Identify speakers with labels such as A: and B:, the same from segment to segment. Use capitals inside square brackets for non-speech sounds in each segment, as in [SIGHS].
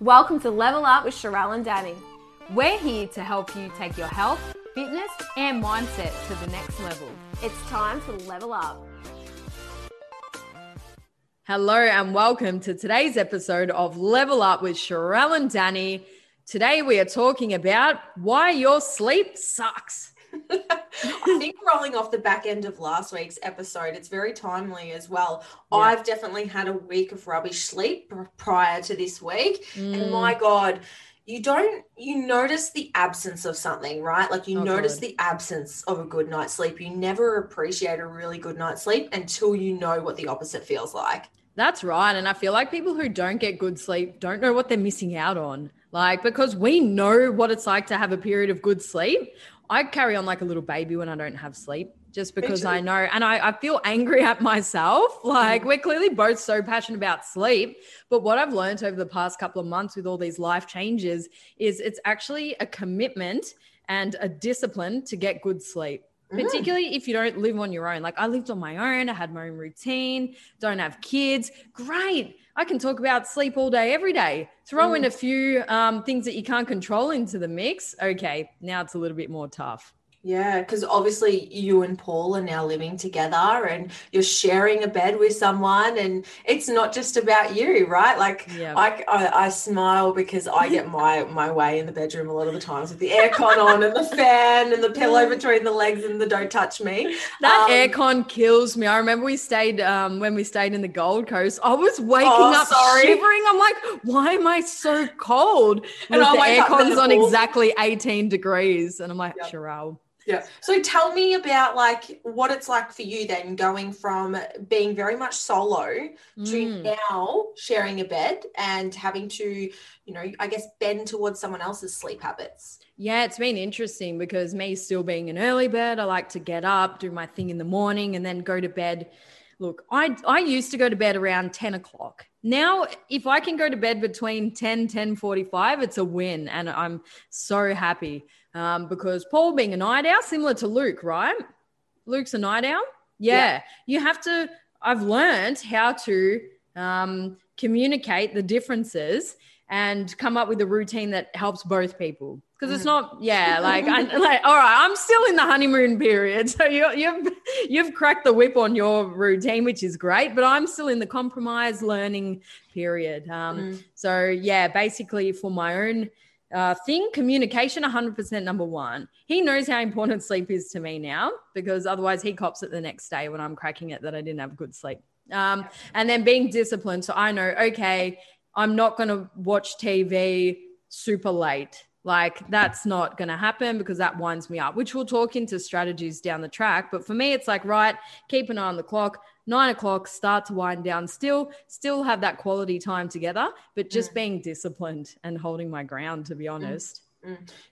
A: Welcome to Level Up with Sharelle and Dani. We're here to help you take your health, fitness, and mindset to the next level. It's time to level up.
B: Hello and welcome to today's episode of Level Up with Sharelle and Dani. Today we are talking about why your sleep sucks.
C: I think rolling off the back end of last week's episode, it's very timely as well.
B: Yeah.
C: I've definitely had a week of rubbish sleep prior to this week.
B: Mm.
C: And my God, you don't, you notice the absence of something, right? Like you
B: Oh,
C: notice
B: God.
C: the absence of a good night's sleep. You never appreciate a really good night's sleep until you know what the opposite feels like.
B: That's right. And I feel like people who don't get good sleep don't know what they're missing out on. Like, because we know what it's like to have a period of good sleep. I carry on like a little baby when I don't have sleep just because. I know and I, I feel angry at myself. [LAUGHS] Like, we're clearly both so passionate about sleep. But what I've learned over the past couple of months with all these life changes is it's actually a commitment and a discipline to get good sleep. Particularly if you don't live on your own. Like I lived on my own, I had my own routine, don't have kids. Great. I can talk about sleep all day, every day. Throw in a few um, things that you can't control into the mix. Okay, now it's a little bit more tough.
C: Yeah, because obviously you and Paul are now living together and you're sharing a bed with someone, and it's not just about you, right? Like
B: Yeah.
C: I, I, I smile because I get [LAUGHS] my my way in the bedroom a lot of the times with the aircon on and the fan and the pillow [LAUGHS] between the legs and the don't touch me.
B: That
C: Um,
B: aircon kills me. I remember we stayed um, when we stayed in the Gold Coast. I was waking
C: Oh,
B: up
C: sorry.
B: shivering. I'm like, why am I so cold?
C: And
B: With
C: I
B: the
C: wake up in
B: aircon's on exactly 18 degrees, and I'm like,
C: Yep.
B: Sharelle.
C: Yeah. So tell me about like what it's like for you then going from being very much solo
B: Mm.
C: to now sharing a bed and having to, you know, I guess bend towards someone else's sleep habits.
B: Yeah, it's been interesting because me still being an early bird, I like to get up, do my thing in the morning, and then go to bed. Look, I I used to go to bed around 10 o'clock. Now, if I can go to bed between 10, 10 45, it's a win. And I'm so happy. Um, because Paul being a night owl, similar to Luke, right? Luke's a night owl. Yeah.
C: Yeah.
B: You have to, I've learned how to um, communicate the differences and come up with a routine that helps both people. Because it's
C: Mm.
B: not, yeah, like, I, [LAUGHS] like, all right, I'm still in the honeymoon period, [LAUGHS] so you, you've you've cracked the whip on your routine, which is great. But I'm still in the compromise learning period. Um,
C: Mm.
B: So yeah, basically for my own uh, thing, communication, 100% number one. He knows how important sleep is to me now because otherwise he cops it the next day when I'm cracking it that I didn't have good sleep. Um, and then being disciplined. So I know, okay, I'm not going to watch TV super late. Like that's not going to happen because that winds me up, which we'll talk into strategies down the track. But for me, it's like, right, keep an eye on the clock. Nine o'clock, start to wind down. Still, still have that quality time together, but just
C: Mm.
B: being disciplined and holding my ground. To be honest,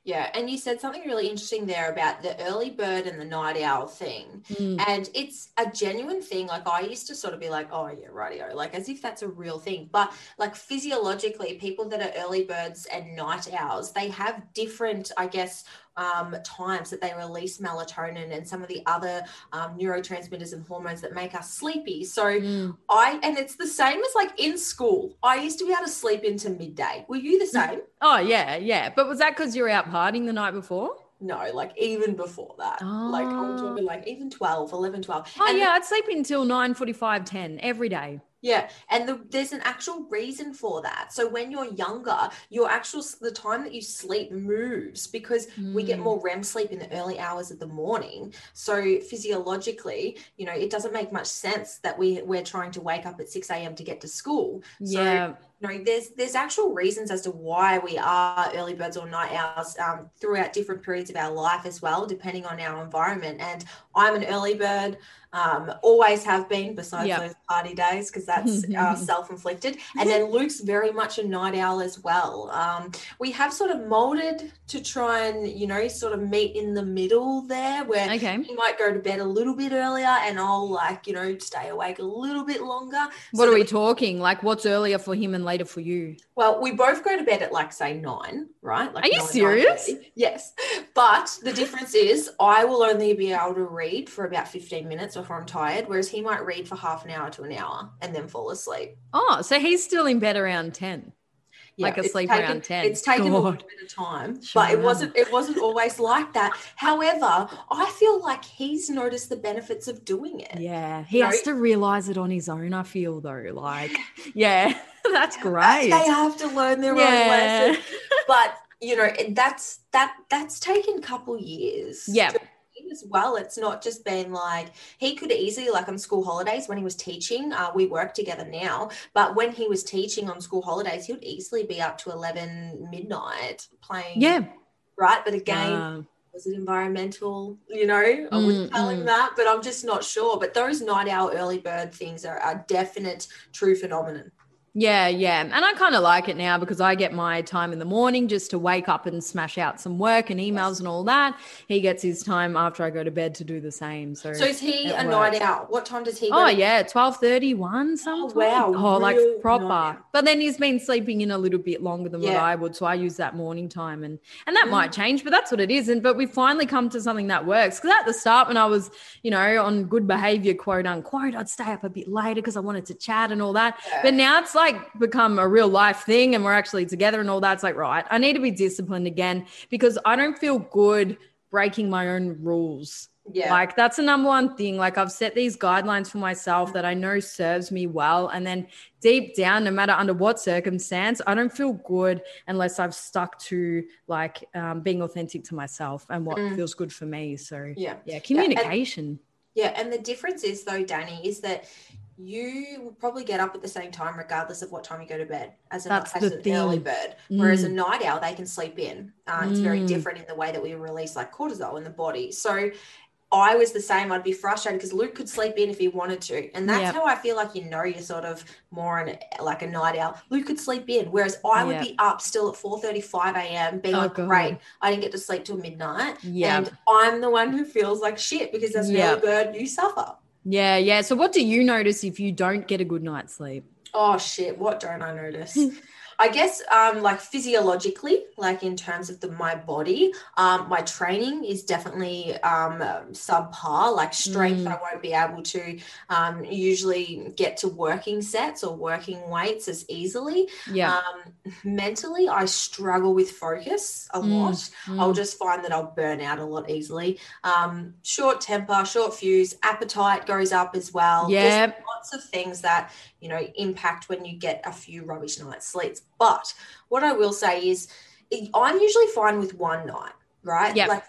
C: Yeah. And you said something really interesting there about the early bird and the night owl thing.
B: Mm.
C: And it's a genuine thing. Like I used to sort of be like, oh yeah, radio, like as if that's a real thing. But like physiologically, people that are early birds and night owls, they have different, I guess, um, times that they release melatonin and some of the other um, neurotransmitters and hormones that make us sleepy. So
B: Mm.
C: I, and it's the same as like in school. I used to be able to sleep into midday. Were you the same? [LAUGHS]
B: Oh yeah, yeah. But was that because you were out partying the night before?
C: No, like even before that. Like I'm
B: Oh.
C: talking like even 12, 11, 12.
B: Oh
C: And
B: yeah, I'd sleep until 9 45 10 every day.
C: Yeah, and the, there's an actual reason for that. So when you're younger, your actual the time that you sleep moves because we get
B: Mm.
C: more REM sleep in the early hours of the morning. So physiologically, you know, it doesn't make much sense that we we're trying to wake up at six a.m. to get to school. So
B: Yeah.
C: you know, there's there's actual reasons as to why we are early birds or night owls um, throughout different periods of our life as well, depending on our environment. And I'm an early bird, um, always have been, besides
B: Yep.
C: those party days, because that's [LAUGHS] uh, self-inflicted. And then Luke's very much a night owl as well. Um, we have sort of molded to try and you know sort of meet in the middle there, where
B: Okay.
C: he might go to bed a little bit earlier, and I'll like you know stay awake a little bit longer.
B: What
C: so
B: are
C: that
B: we talking? Like what's earlier for him and later for you?
C: Well, we both go to bed at like say nine, right? Like
B: Are you serious?
C: 9:30. Yes. But the difference is I will only be able to read for about 15 minutes before I'm tired, whereas he might read for half an hour to an hour and then fall asleep.
B: Oh, so he's still in bed around 10.
C: Yeah,
B: like a
C: it's
B: sleep
C: taken-
B: around 10.
C: It's taken a little bit of time,
B: Sure
C: but it wasn't. It wasn't always like that. However, I feel like he's noticed the benefits of doing it.
B: Yeah, he
C: You
B: has
C: know-
B: to realize it on his own. I feel though, like, [LAUGHS] [LAUGHS] yeah, that's great.
C: They have to learn their own
B: Yeah.
C: lesson. But you know, that's that that's taken a couple years.
B: Yeah.
C: to As well, it's not just been like he could easily like on school holidays when he was teaching. Uh, we work together now, but when he was teaching on school holidays, he would easily be up to eleven midnight playing.
B: Yeah,
C: right. But again, was it environmental? You know, I
B: Mm,
C: wouldn't tell him
B: mm.
C: that, but I'm just not sure. But those night owl early bird things are a definite true phenomenon.
B: Yeah, yeah. And I kind of like it now because I get my time in the morning just to wake up and smash out some work and emails and all that. He gets his time after I go to bed to do the same. So,
C: So is he a
B: works.
C: night owl? What time does he?
B: oh
C: go
B: yeah, twelve thirty one sometimes.
C: wow,
B: Oh, like proper. But then he's been sleeping in a little bit longer than what I would, so I use that morning time, and and that
C: Mm.
B: might change, but that's what it is. And but we finally come to something that works. Because at the start, when I was, you know, on good behavior, quote unquote, I'd stay up a bit later because I wanted to chat and all that.
C: Yeah.
B: But now it's like become a real life thing, and we're actually together and all that's like right, I need to be disciplined again because I don't feel good breaking my own rules.
C: yeah.
B: Like that's the number one thing. Like I've set these guidelines for myself that I know serves me well. And then deep down, no matter under what circumstance, I don't feel good unless I've stuck to like um, being authentic to myself and what
C: Mm.
B: feels good for me. So
C: yeah.
B: yeah, communication.
C: Yeah, and the difference is though, Dani, is that you will probably get up at the same time regardless of what time you go to bed as, a, as an early bird. Whereas a
B: Mm.
C: night owl, they can sleep in. Uh, It's very
B: Mm.
C: different in the way that we release like cortisol in the body. So I was the same. I'd be frustrated because Luke could sleep in if he wanted to, and that's
B: Yep.
C: how I feel like you know you're sort of more in like a night owl. Luke could sleep in, whereas I would
B: Yep.
C: be up still at four thirty five a.m. being
B: Oh,
C: like,
B: God.
C: great, I didn't get to sleep till midnight,
B: Yeah.
C: and I'm the one who feels like shit because as an
B: Yep.
C: early bird, you suffer.
B: Yeah, yeah. So what do you notice if you don't get a good night's sleep?
C: Oh shit, what don't I notice? [LAUGHS] I guess um like physiologically, like in terms of the my body, um my training is definitely um subpar, like strength
B: Mm.
C: I won't be able to um usually get to working sets or working weights as easily.
B: Yeah.
C: Um mentally I struggle with focus a
B: Mm,
C: lot. I'll
B: Mm.
C: just find that I'll burn out a lot easily. Um, short temper, short fuse, appetite goes up as well.
B: Yeah.
C: lots of things that you know impact when you get a few rubbish nights sleeps. But what I will say is, I'm usually fine with one night, right?
B: Yep.
C: Like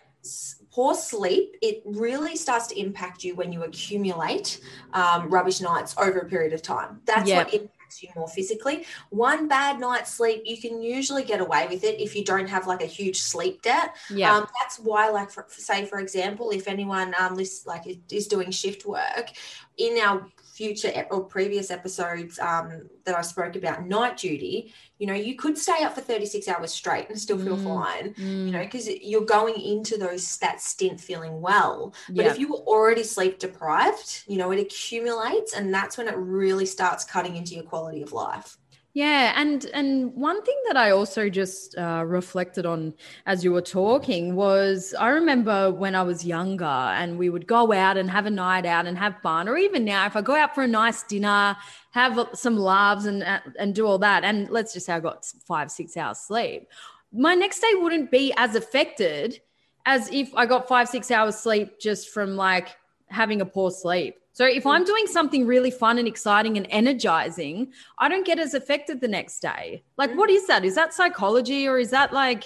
C: poor sleep, it really starts to impact you when you accumulate um, rubbish nights over a period of time. That's
B: Yep.
C: what impacts you more physically. One bad night's sleep, you can usually get away with it if you don't have like a huge sleep debt.
B: Yeah.
C: Um, that's why, like, for, say for example, if anyone um list, like is doing shift work in our future or previous episodes um, that I spoke about night duty, you know, you could stay up for 36 hours straight and still feel
B: Mm.
C: fine,
B: Mm,
C: you know, because you're going into those that stint feeling well. But
B: yeah.
C: if you were already sleep deprived, you know, it accumulates and that's when it really starts cutting into your quality of life.
B: Yeah, and and one thing that I also just uh, reflected on as you were talking was I remember when I was younger and we would go out and have a night out and have fun, or even now if I go out for a nice dinner, have some laughs and uh, and do all that, and let's just say I got five six hours sleep, my next day wouldn't be as affected as if I got five six hours sleep just from like having a poor sleep. So if I'm doing something really fun and exciting and energizing, I don't get as affected the next day. Like, what is that? Is that psychology or is that like,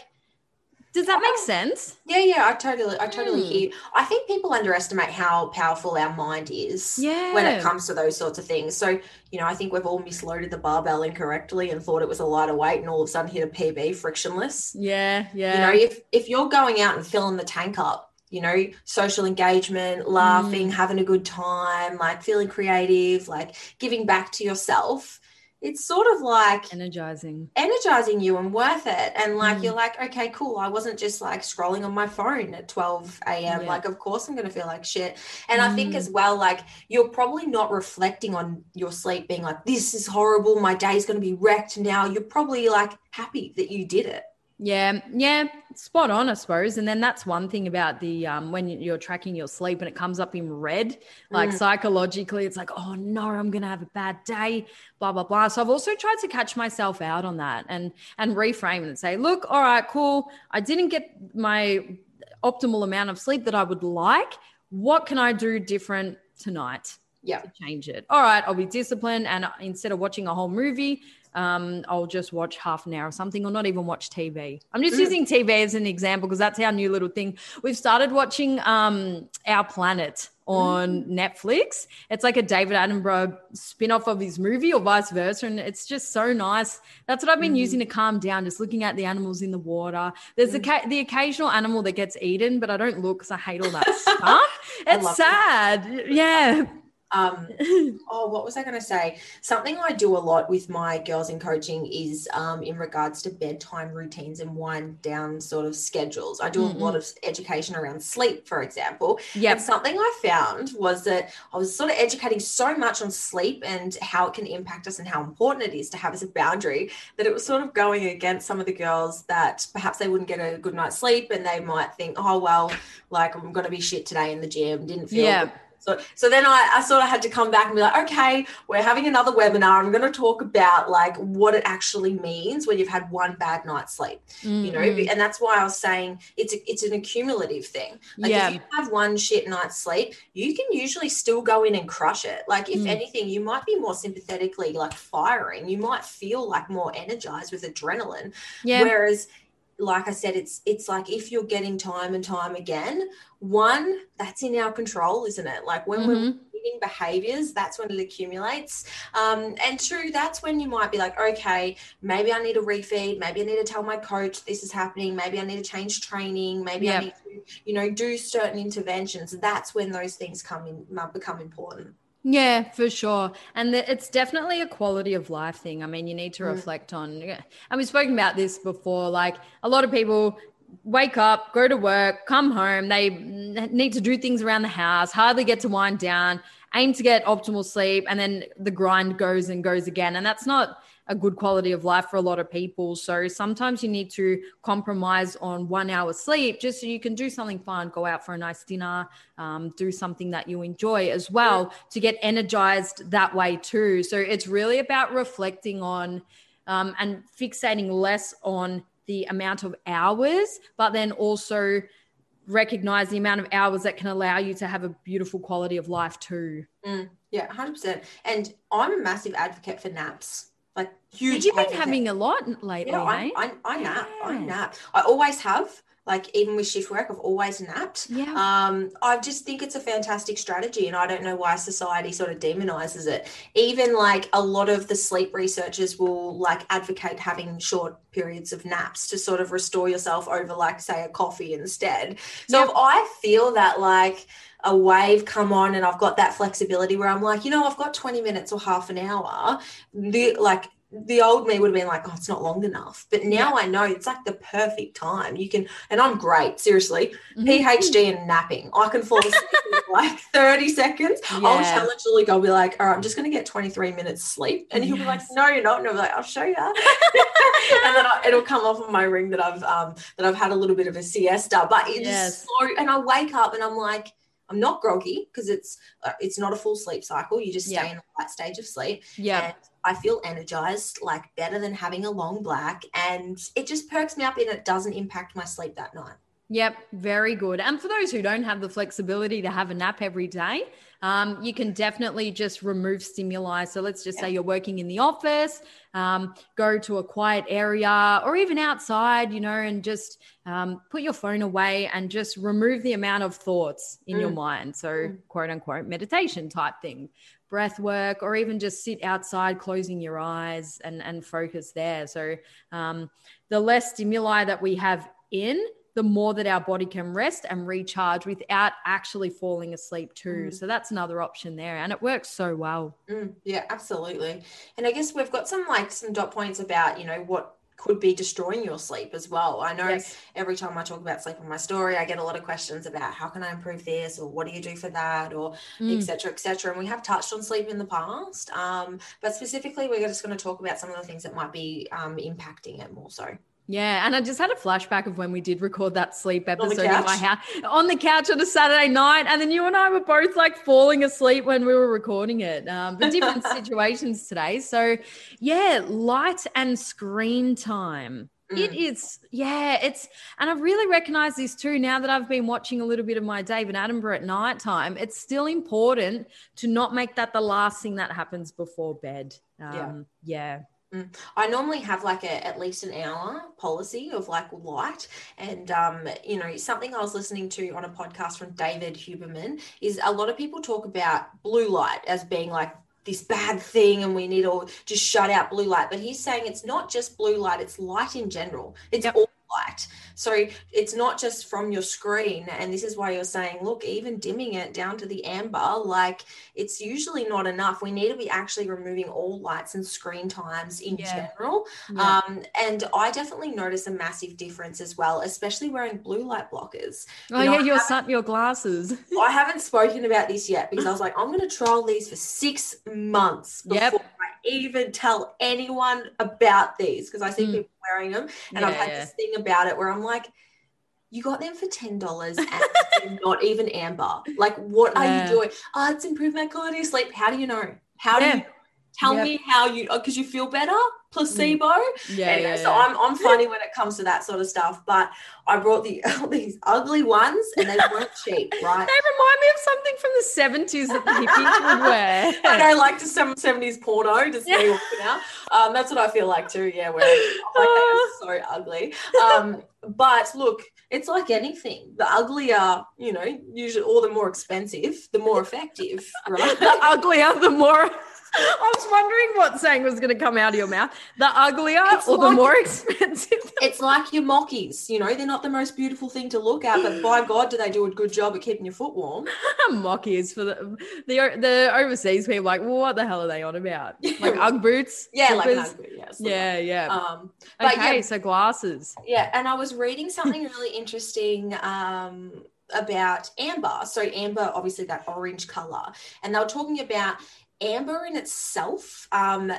B: does that make
C: Oh.
B: sense?
C: Yeah, yeah, I totally, I totally
B: Hmm.
C: hear. you. I think people underestimate how powerful our mind is
B: Yeah.
C: when it comes to those sorts of things. So, you know, I think we've all misloaded the barbell incorrectly and thought it was a lighter weight, and all of a sudden hit a PB frictionless.
B: Yeah, yeah.
C: You know, if if you're going out and filling the tank up, you know, social engagement, laughing,
B: Mm.
C: having a good time, like feeling creative, like giving back to yourself, it's sort of like
B: energizing.
C: energizing you and worth it. And like
B: Mm.
C: you're like, okay, cool. I wasn't just like scrolling on my phone at 12 a.m.
B: Yeah.
C: Like, of course I'm gonna feel like shit. And I think
B: Mm.
C: as well, like you're probably not reflecting on your sleep being like, this is horrible, my day's gonna be wrecked now. You're probably like happy that you did it.
B: Yeah, yeah, spot on, I suppose. And then that's one thing about the um, when you're tracking your sleep and it comes up in red, like
C: Mm.
B: psychologically, it's like, oh no, I'm gonna have a bad day, blah blah blah. So I've also tried to catch myself out on that and and reframe and say, look, all right, cool. I didn't get my optimal amount of sleep that I would like. What can I do different tonight?
C: Yeah.
B: to change it. All right, I'll be disciplined, and instead of watching a whole movie, um, I'll just watch half an hour or something, or not even watch TV. I'm just
C: Mm.
B: using TV as an example because that's our new little thing. We've started watching um, Our Planet on Netflix. It's like a David Attenborough spin-off of his movie, or vice versa, and it's just so nice. That's what I've been
C: Mhm.
B: using to calm down, just looking at the animals in the water. There's the, the occasional animal that gets eaten, but I don't look because I hate all that [LAUGHS] stuff. It's sad. Yeah.
C: Um, [LAUGHS] oh, what was I going to say? Something I do a lot with my girls in coaching is um, in regards to bedtime routines and wind down sort of schedules. I do a lot of education around sleep, for example.
B: Yep.
C: And something I found was that I was sort of educating so much on sleep and how it can impact us and how important it is to have as a boundary that it was sort of going against some of the girls that perhaps they wouldn't get a good night's sleep and they might think, oh, well, like I'm going to be shit today in the gym, didn't feel
B: Yeah.
C: good. So, so then I, I sort of had to come back and be like, okay, we're having another webinar. I'm going to talk about like what it actually means when you've had one bad night's sleep you know and that's why i was saying it's a, it's an accumulative thing like
B: yeah.
C: if you have one shit night's sleep you can usually still go in and crush it like if
B: Mm.
C: anything you might be more sympathetically like firing you might feel like more energized with adrenaline
B: yeah.
C: whereas like i said it's it's like if you're getting time and time again one that's in our control isn't it? Like when we're
B: Mhm.
C: repeating behaviors that's when it accumulates. Um, and two that's when you might be like okay maybe i need a refeed maybe i need to tell my coach this is happening maybe i need to change training maybe i need to you know do certain interventions. That's when those things come in become important
B: Yeah, for sure. And the, it's definitely a quality of life thing. I mean, you need to
C: Mm.
B: reflect on, and we've spoken about this before. Like a lot of people wake up, go to work, come home, they need to do things around the house, hardly get to wind down, aim to get optimal sleep, and then the grind goes and goes again. And that's not a good quality of life for a lot of people. So sometimes you need to compromise on one hour sleep just so you can do something fun, go out for a nice dinner, um, do something that you enjoy as well to get energized that way too. So it's really about reflecting on um, and fixating less on the amount of hours, but then also recognize the amount of hours that can allow you to have a beautiful quality of life too.
C: yeah 100% and i'm a massive advocate for naps like huge
B: You've been having a lot lately,
C: Yeah, I,
B: eh?
C: I, I nap. I nap. I always have. Like even with shift work, I've always napped.
B: Yeah.
C: Um, I just think it's a fantastic strategy, and I don't know why society sort of demonizes it. Even like a lot of the sleep researchers will like advocate having short periods of naps to sort of restore yourself over, like say, a coffee instead. So
B: Yep.
C: if I feel that like a wave come on and I've got that flexibility where I'm like, you know, I've got 20 minutes or half an hour, the like the old me would have been like, oh, it's not long enough. But now I know it's like the perfect time. You can, and I'm great, seriously.
B: Mhm.
C: PhD and napping. I can fall asleep in [LAUGHS] like 30 seconds. I'll
B: Yeah.
C: challenge Luke. I'll be like, all right, I'm just going to get 23 minutes sleep. And he'll be like, no, you're not. And I'll be like, I'll show you. [LAUGHS] and then I, it'll come off of my ring that I've, um, that I've had a little bit of a siesta, but it's
B: Yes.
C: so, and I wake up and I'm like, I'm not groggy because it's, uh, it's not a full sleep cycle. You just stay
B: Yeah.
C: in the right stage of sleep
B: Yeah.
C: and I feel energized, like better than having a long black, and it just perks me up and it doesn't impact my sleep that night.
B: Yep, very good. And for those who don't have the flexibility to have a nap every day, um, you can definitely just remove stimuli. So let's just say you're working in the office, um, go to a quiet area or even outside, you know, and just um, put your phone away and just remove the amount of thoughts in your
C: Mm.
B: mind. So,
C: Mm.
B: quote unquote, meditation type thing. Breath work, or even just sit outside, closing your eyes and, and focus there. So, um, the less stimuli that we have in, the more that our body can rest and recharge without actually falling asleep too.
C: Mm.
B: So that's another option there, and it works so well.
C: Mm, yeah, absolutely. And I guess we've got some like some dot points about, you know, what could be destroying your sleep as well. I know
B: Yes.
C: every time I talk about sleep on my story, I get a lot of questions about how can I improve this or what do you do for that or
B: Mm.
C: et cetera, et cetera. And we have touched on sleep in the past. Um, but specifically, we're just going to talk about some of the things that might be um, impacting it more so.
B: Yeah, and I just had a flashback of when we did record that sleep episode in my house on the couch on a Saturday night, and then you and I were both like falling asleep when we were recording it. Um, but different [LAUGHS] situations today. So, yeah, light and screen time. It
C: Mm.
B: is, yeah, it's, and I really recognize this too now that I've been watching a little bit of my David Attenborough at night time. It's still important to not make that the last thing that happens before bed. Um, yeah.
C: I normally have like a at least an hour policy of like light, and um, you know something I was listening to on a podcast from David Huberman is a lot of people talk about blue light as being like this bad thing and we need to just shut out blue light but he's saying it's not just blue light it's light in general it's
B: Yep.
C: all light so it's not just from your screen and this is why you're saying look even dimming it down to the amber like it's usually not enough we need to be actually removing all lights and screen times in
B: Yeah.
C: general
B: Yeah.
C: um, and I definitely notice a massive difference as well, especially wearing blue light blockers.
B: oh,
C: you know,
B: yeah, your sun, your glasses.
C: I haven't spoken about this yet because I was like, I'm going to trial these for six months before
B: Yep.
C: I even tell anyone about these because I see
B: Mm.
C: people wearing them. And I've had
B: yeah.
C: this thing about it where I'm like, you got them for ten dollars and [LAUGHS] not even amber. Like, what are you doing? Oh, it's improved my quality of sleep. How do you know? How do
B: Yeah.
C: you tell
B: Yep.
C: me how you? Because you feel better. Placebo.
B: Yeah,
C: Anyway,
B: yeah,
C: so. I'm I'm [LAUGHS] funny when it comes to that sort of stuff. But I brought the [LAUGHS] these ugly ones and they weren't cheap, [LAUGHS] right?
B: They remind me of something from the 70s that the hippies would wear.
C: I know, like to some 70s porno, just me walking out. Um, that's what I feel like too. Yeah, where I'm like are so ugly. Um, but look, it's like anything. The uglier, you know, usually, or the more expensive, the more effective, right?
B: the uglier, the more. I was wondering what saying was going to come out of your mouth. The uglier
C: It's
B: or the more [LAUGHS] expensive?
C: It's like your mockies, you know, they're not the most beautiful thing to look at, but by God, do they do a good job at keeping your foot warm? [LAUGHS]
B: Mockies for the, the the overseas people. Like, well, what the hell are they on about? [LAUGHS] Like UGG boots?
C: Yeah, like
B: slippers?
C: ugly, yeah. slipper.
B: Yeah, yeah.
C: Um,
B: okay,
C: yeah,
B: so glasses.
C: Yeah, and I was reading something really interesting um, about amber. So amber, obviously that orange color, and they were talking about amber in itself. Um,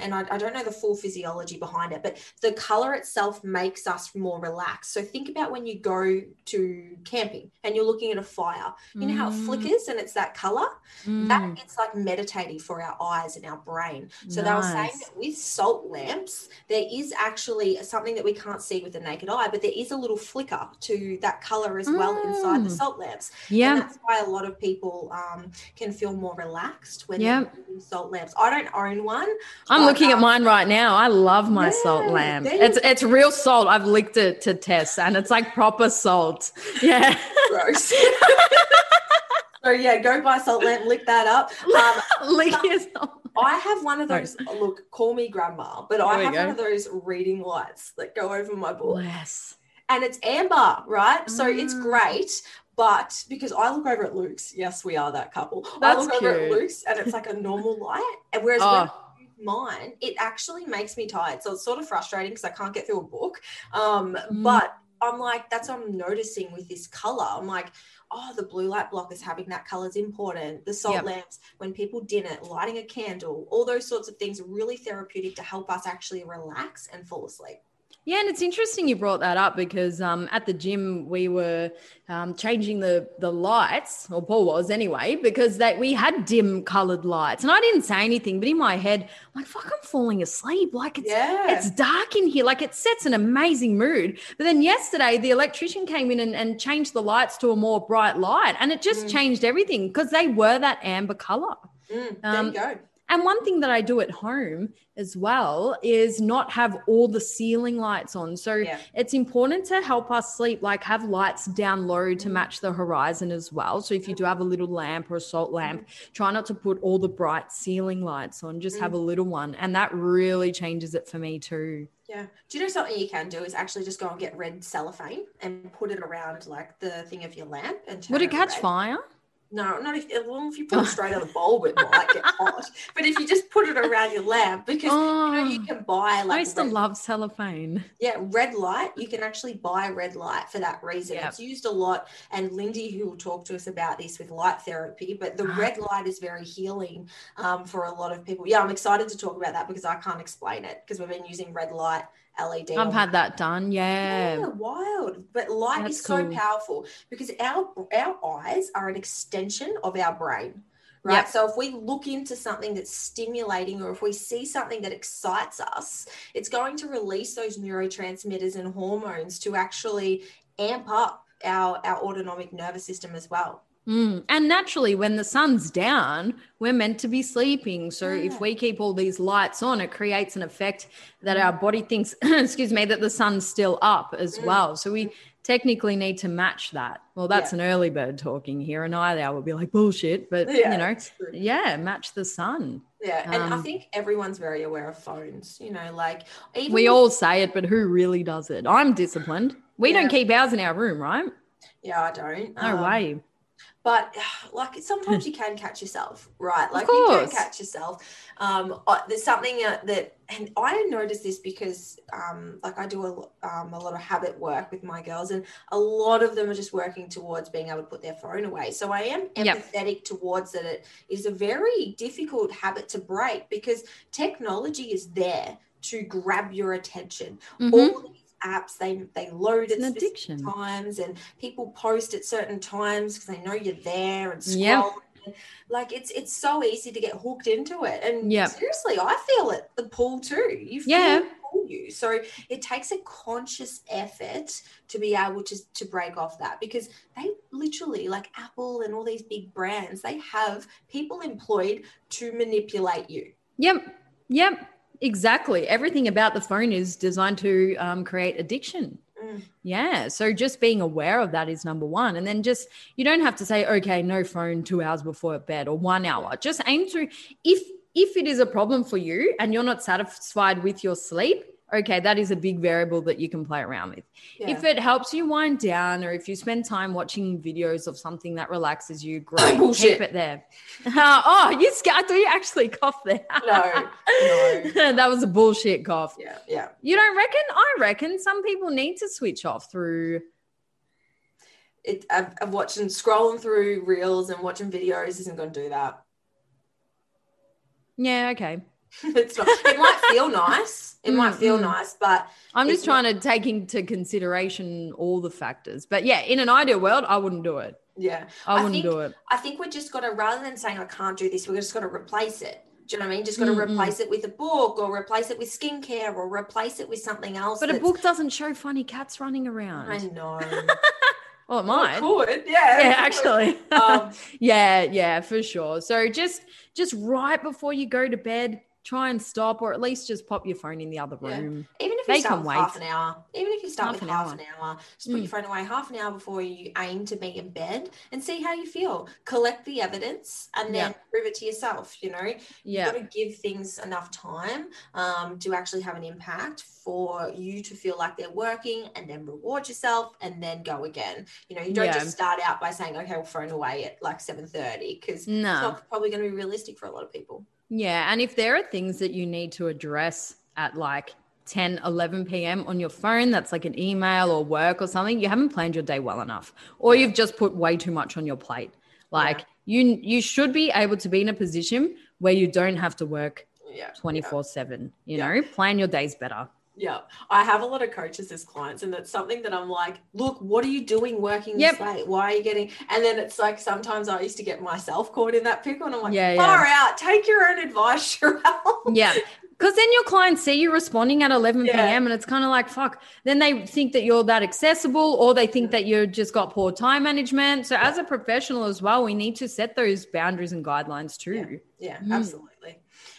C: and I, I don't know the full physiology behind it, but the color itself makes us more relaxed. So think about when you go to camping and you're looking at a fire. You know how it
B: Mm,
C: flickers and it's that color.
B: mm.
C: That it's like meditative for our eyes and our brain. So they were saying that with salt lamps, there is actually something that we can't see with the naked eye, but there is a little flicker to that color as well inside the
B: Mm.
C: salt lamps. And
B: yeah.
C: that's why a lot of people um, can feel more relaxed when
B: Yeah.
C: Salt lamps. I don't own one.
B: I'm looking at
C: um,
B: mine right now. I love my salt lamp. It's it's real salt. I've licked it to test, and it's like proper salt. [LAUGHS] Yeah,
C: Gross. [LAUGHS] so yeah, go buy a salt lamp, lick that up. Um, [LAUGHS]
B: lick your salt.
C: I have one of
B: Sorry.
C: those. Look, call me grandma, but
B: There
C: I have
B: go.
C: one of those reading lights that go over my book.
B: Bless.
C: and it's amber, right? So it's
B: Mm.
C: great. But because I look over at Luke's, yes, we are that couple. I
B: That's
C: look over at
B: cute.
C: Luke's and it's like a normal light. And whereas
B: Oh,
C: I mine, it actually makes me tired. So it's sort of frustrating because I can't get through a book. Um,
B: Mm.
C: But I'm like, that's what I'm noticing with this color. I'm like, oh, the blue light blockers having that color is important. The salt
B: Yep.
C: lamps, when people dim it, lighting a candle, all those sorts of things are really therapeutic to help us actually relax and fall asleep.
B: Yeah, and it's interesting you brought that up because um, at the gym we were um, changing the the lights, or Paul was anyway, because that we had dim colored lights, and I didn't say anything, but in my head, I'm like, "Fuck, I'm falling asleep." Like it's
C: yeah.
B: it's dark in here. Like it sets an amazing mood. But then yesterday, the electrician came in and, and changed the lights to a more bright light, and it just
C: Mm.
B: changed everything because they were that amber color.
C: Mm, there
B: Um,
C: you go.
B: And one thing that I do at home as well is not have all the ceiling lights on. So
C: Yeah.
B: it's important to help us sleep, like have lights down low to
C: Mm.
B: match the horizon as well. So if you do have a little lamp or a salt lamp, try not to put all the bright ceiling lights on, just have a little one. And that really changes it for me too.
C: Yeah. Do you know something you can do is actually just go and get red cellophane and put it around like the thing of your lamp and
B: Would it catch
C: red.
B: fire?
C: No, not if well, if you put it [LAUGHS] straight on the bulb, it might get [LAUGHS] hot. But if you just put it around your lamp, because you know you
B: Oh,
C: can buy
B: I
C: like
B: used to love cellophane.
C: yeah red light. You can actually buy red light for that reason.
B: Yep.
C: It's used a lot, and Lindy, who will talk to us about this with light therapy, but the [GASPS] red light is very healing um, for a lot of people. Yeah, I'm excited to talk about that because I can't explain it because we've been using red light LED.
B: I've had that done. Yeah.
C: yeah, wild. But light
B: That's
C: is so
B: cool.
C: powerful because our our eyes are an extension of our brain. Right.
B: Yep.
C: So if we look into something that's stimulating or if we see something that excites us, it's going to release those neurotransmitters and hormones to actually amp up our, our autonomic nervous system as well.
B: Mm. And naturally, when the sun's down, we're meant to be sleeping. So
C: Yeah.
B: if we keep all these lights on, it creates an effect that our body thinks, [CLEARS THROAT] excuse me, that the sun's still up as
C: Mm.
B: well. So we technically need to match that. Well, that's
C: Yeah.
B: an early bird talking here. And I will would be like bullshit, but you know, yeah, match the sun.
C: Yeah, and I
B: Um,
C: think everyone's very aware of phones. You know, like even
B: We all say it, but who really does it? I'm disciplined. We
C: Yeah.
B: don't keep ours in our room, right?
C: Yeah, I don't.
B: No
C: Um,
B: way.
C: But [SIGHS] like sometimes you can catch yourself, right? Like you can catch yourself. Um, I- there's something uh, that, and I noticed this because, um, like I do a, um, a lot of habit work with my girls, and a lot of them are just working towards being able to put their phone away. So I am
B: Yep.
C: empathetic towards that. It is a very difficult habit to break because technology is there to grab your attention.
B: Mhm.
C: All apps, they they load at
B: an addiction.
C: times and people post at certain times because they know you're there and scroll.
B: Yep.
C: Like it's it's so easy to get hooked into it. And
B: Yep.
C: seriously, I feel it, the pull too. You feel
B: Yeah.
C: it pull you. So it takes a conscious effort to be able to, to break off that because they literally like Apple and all these big brands, they have people employed to manipulate you.
B: Yep. Yep. Exactly. Everything about the phone is designed to um, create addiction.
C: Mm.
B: Yeah. So just being aware of that is number one. And then just, you don't have to say, okay, no phone two hours before bed or one hour. Just aim to, if, if it is a problem for you and you're not satisfied with your sleep, okay, that is a big variable that you can play around with.
C: Yeah.
B: If it helps you wind down or if you spend time watching videos of something that relaxes you, [COUGHS] great. Keep it there. [LAUGHS] Uh, oh, you sca- I thought you actually coughed there.
C: No, no. [LAUGHS]
B: that was a bullshit cough.
C: yeah, yeah.
B: You don't reckon? I reckon some people need to switch off through.
C: It, I've, I've watching scrolling through reels and watching videos isn't going to do that.
B: Yeah, okay. [LAUGHS]
C: it's not. It might feel nice. It might
B: Mm,
C: feel
B: mm.
C: nice, but
B: I'm just trying to take into consideration all the factors. But yeah, in an ideal world, I wouldn't do it.
C: yeah,
B: I
C: I
B: wouldn't
C: think-
B: do it.
C: I think we're just got to rather than saying I can't do this, we're just got to replace it. Do you know what I mean? Just got to
B: Mm, mm.
C: replace it with a book, or replace it with skincare, or replace it with something else.
B: But a book doesn't show funny cats running around.
C: I know. [LAUGHS] [LAUGHS]
B: well, it might.
C: Could yeah.
B: Yeah, actually.
C: Um,
B: yeah, yeah, for sure. So just just right before you go to bed, try and stop, or at least just pop your phone in the other
C: Yeah.
B: room.
C: even if
B: They
C: you start
B: can
C: with half an hour, even if you start
B: Half
C: with
B: an
C: half
B: hour.
C: an hour, just put
B: Mm.
C: your phone away half an hour before you aim to be in bed and see how you feel. Collect the evidence and then
B: Yeah.
C: prove it to yourself. You know,
B: Yeah.
C: you've got to give things enough time um, to actually have an impact for you to feel like they're working and then reward yourself and then go again you know you don't
B: Yeah.
C: just start out by saying okay we'll phone away at like 7.30 because it's not probably going to be realistic for a lot of people
B: Yeah. And if there are things that you need to address at like 10, 11 p.m. on your phone, that's like an email or work or something, you haven't planned your day well enough, or
C: Yeah.
B: you've just put way too much on your plate. Like you, you should be able to be in a position where you don't have to work
C: yeah
B: 24 7. You
C: Yeah.
B: know, plan your days better.
C: Yeah, I have a lot of coaches as clients, and that's something that I'm like, look, what are you doing working
B: Yep.
C: this late? Why are you getting? And then it's like sometimes I used to get myself caught in that pickle, and I'm like,
B: Yeah, yeah.
C: far out, take your own advice, [LAUGHS] Sharelle.
B: Yeah. Because then your clients see you responding at 11
C: Yeah.
B: p.m. and it's kind of like, fuck. Then they think that you're that accessible or they think that you've just got poor time management. So, as a professional as well, we need to set those boundaries and guidelines too.
C: Yeah,
B: Mm.
C: absolutely.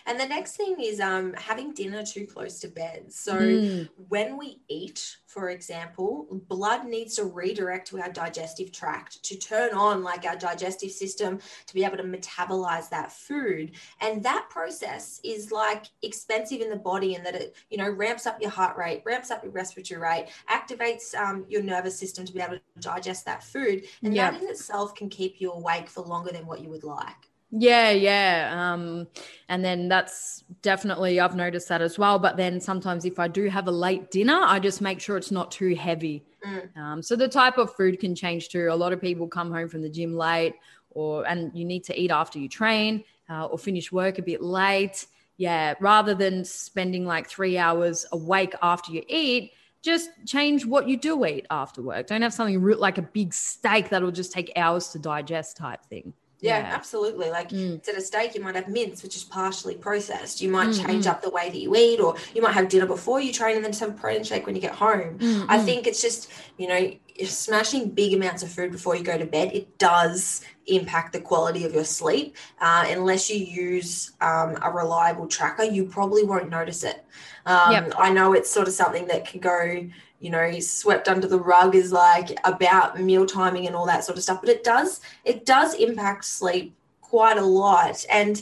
C: And the next thing is um, having dinner too close to bed. So
B: Mm.
C: when we eat, for example, blood needs to redirect to our digestive tract to turn on like our digestive system to be able to metabolize that food. And that process is like expensive in the body in that it, you know, ramps up your heart rate, ramps up your respiratory rate, activates um, your nervous system to be able to digest that food. And
B: Yeah.
C: that in itself can keep you awake for longer than what you would like.
B: Yeah, yeah. Um, and then that's definitely, I've noticed that as well. But then sometimes if I do have a late dinner, I just make sure it's not too heavy.
C: Mm.
B: Um, so the type of food can change too. A lot of people come home from the gym late, or and you need to eat after you train, uh, or finish work a bit late. yeah, rather than spending like three hours awake after you eat, just change what you do eat after work. Don't have something like a big steak that'll just take hours to digest type thing.
C: Yeah,
B: Yeah.
C: absolutely. Like
B: Mm.
C: instead of steak, you might have mince, which is partially processed. You might
B: Mm,
C: change up the way that you eat, or you might have dinner before you train and then just have a protein shake when you get home.
B: Mm,
C: I think it's just, you know, smashing big amounts of food before you go to bed, it does impact the quality of your sleep. Uh, unless you use um, a reliable tracker, you probably won't notice it. Um,
B: Yep.
C: I know it's sort of something that can go, you know, swept under the rug is like about meal timing and all that sort of stuff, but it does, it does impact sleep quite a lot. And